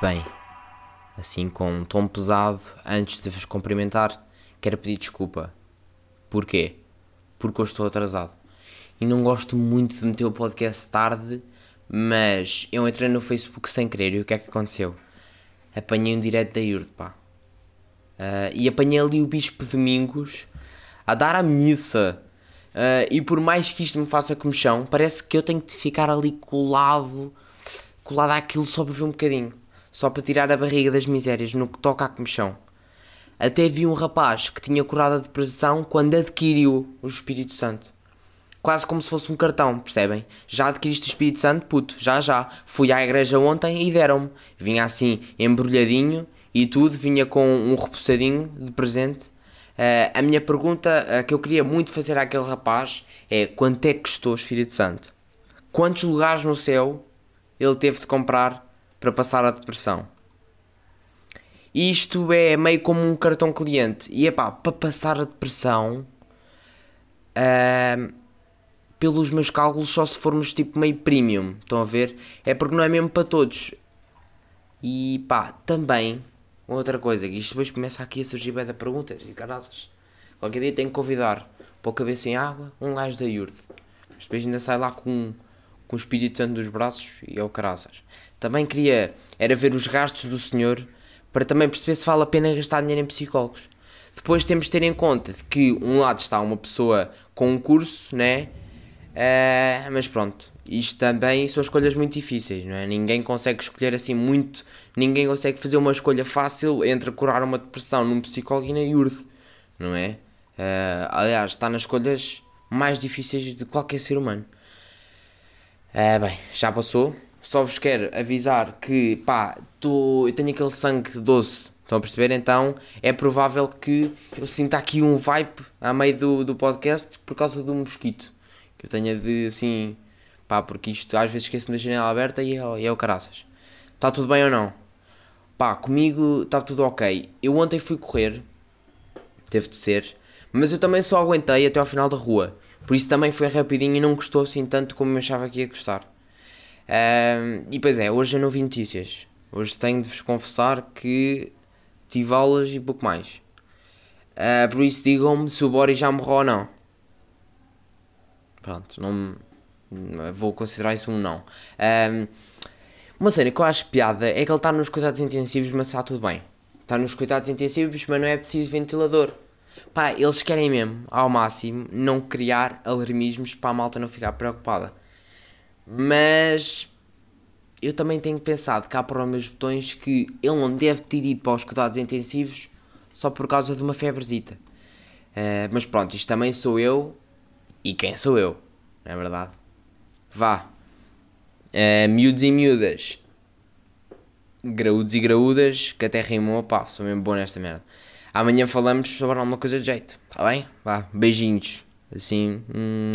Bem, assim com um tom pesado, antes de vos cumprimentar, quero pedir desculpa. Porquê? Porque eu estou atrasado. E não gosto muito de meter o podcast tarde, mas eu entrei no Facebook sem querer e o que é que aconteceu? Apanhei um direto da IURD, pá. Uh, e apanhei ali o Bispo Domingos a dar a missa. Uh, e por mais que isto me faça comichão, parece que eu tenho de ficar ali colado, colado àquilo só para ver um bocadinho só para tirar a barriga das misérias no que toca à comichão. Até vi um rapaz que tinha curado a depressão quando adquiriu o Espírito Santo. Quase como se fosse um cartão, percebem? Já adquiriste o Espírito Santo? Puto, já já. Fui à igreja ontem e deram-me. Vinha assim, embrulhadinho e tudo, vinha com um repousadinho de presente. Uh, a minha pergunta uh, que eu queria muito fazer àquele rapaz é quanto é que custou o Espírito Santo? Quantos lugares no céu ele teve de comprar para passar a depressão. Isto é meio como um cartão cliente. E é pá, para passar a depressão, uh, pelos meus cálculos, só se formos tipo meio premium. Estão a ver? É porque não é mesmo para todos. E pá, também, outra coisa, que isto depois começa aqui a surgir bem da perguntas e caraças. Qualquer dia tenho que convidar para o cabeça em água um gajo da IURD. Mas depois ainda sai lá com, com o espírito santo dos braços e é o caraças. Também queria era ver os gastos do senhor para também perceber se vale a pena gastar dinheiro em psicólogos. Depois temos de ter em conta que um lado está uma pessoa com um curso, né? Uh, mas pronto, isto também são escolhas muito difíceis, não é? Ninguém consegue escolher assim muito, ninguém consegue fazer uma escolha fácil entre curar uma depressão num psicólogo e na IURD, não é? Uh, aliás, está nas escolhas mais difíceis de qualquer ser humano. Uh, bem, já passou, só vos quero avisar que, pá, tô, eu tenho aquele sangue doce, estão a perceber? Então é provável que eu sinta aqui um vibe a meio do, do podcast por causa do mosquito. Que eu tenha de, assim, pá, porque isto às vezes esqueço-me da janela aberta e é, é o caraças. Está tudo bem ou não? Pá, comigo está tudo ok. Eu ontem fui correr, teve de ser, mas eu também só aguentei até ao final da rua. Por isso também foi rapidinho e não gostou assim tanto como eu achava que ia gostar. Um, e pois é, hoje eu não vi notícias. Hoje tenho de vos confessar que tive aulas e pouco mais. Uh, por isso digam-me se o Boris já morreu ou não. Pronto, não vou considerar isso um não. Um, uma cena que eu acho piada é que ele está nos cuidados intensivos, mas está tudo bem. Está nos cuidados intensivos, mas não é preciso ventilador. Pá, eles querem mesmo, ao máximo, não criar alarmismos para a malta não ficar preocupada. Mas eu também tenho pensado cá para os meus botões que ele não deve ter ido para os cuidados intensivos só por causa de uma febrezita. Uh, mas pronto, isto também sou eu e quem sou eu, não é verdade? Vá. Uh, miúdos e miúdas. Graúdos e graúdas, que até rimou, pá, sou mesmo bom nesta merda. Amanhã falamos sobre alguma coisa de jeito, tá bem? Vá, beijinhos. Assim, um...